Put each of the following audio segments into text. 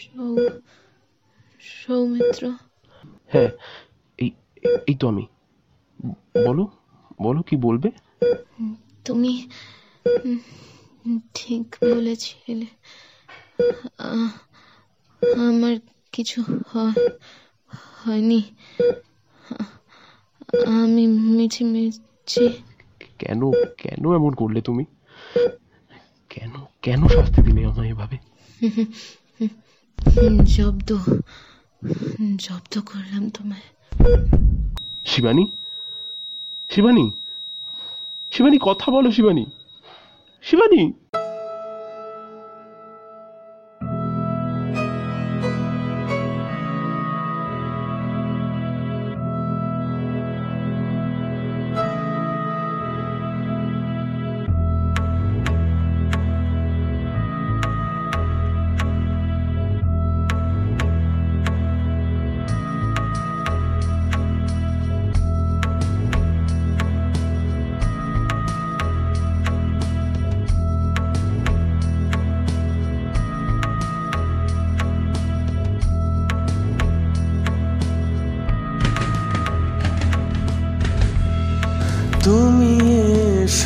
সৌ- সৌমিত্র। হ্যাঁ এই এই তো আমি। বলো বলো কি বলবে? তুমি ঠিক বলেছিলে। আমার কিছু হয়- হয়নি। আমি মিছি মিছি কেন কেন এমন করলে তুমি? কেন কেন শাস্তি দিলে আমায় এভাবে? জব্দ। জব্দ করলাম তোমায়। শিবানী? শিবানী? শিবানী কথা বলো শিবানী। শিবানী!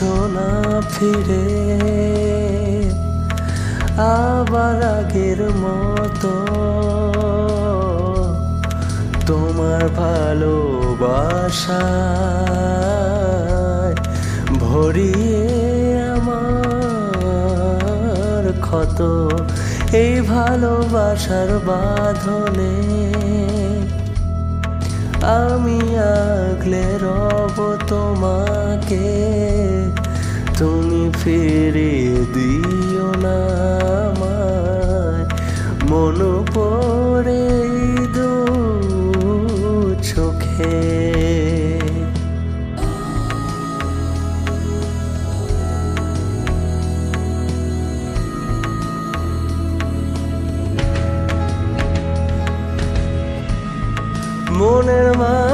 এসো না ফিরে, আবার আগের মতো। তোমার ভালোবাসায় ভরিয়ে আমার ক্ষত। এই ভালোবাসার বাঁধনে আমি আগলে রব তোমাকে। তুমি ফিরিয়ে দিও না আমায়। মন পড়ে দু চোখে। মনের মাঝে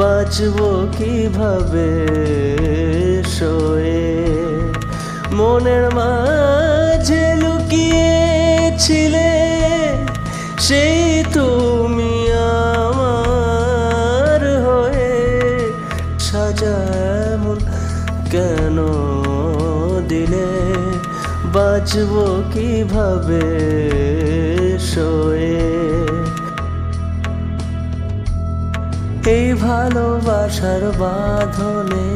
বাঁচবো কীভাবে? শোয়ে মনের মাঝে লুকিয়েছিলে, সেই তুমি আমার হয়ে সাজা এমন কেন দিলে? বাঁচবো কীভাবে? শোয়ে এই ভালোবাসার বাঁধনে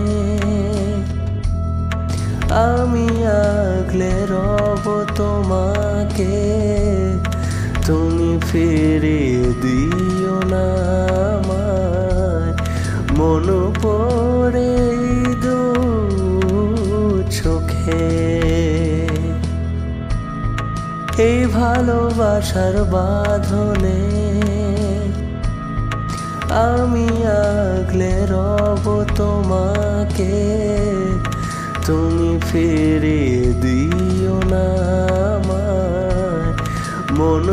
আমি আগলে রব তোমাকে। তুমি ফিরিয়ে দিও না আমায়। মন পড়ে দু চোখে। এই ভালোবাসার বাঁধনে আমি আগলে রব তোমাকে। তুমি ফিরে দিও না আমার মন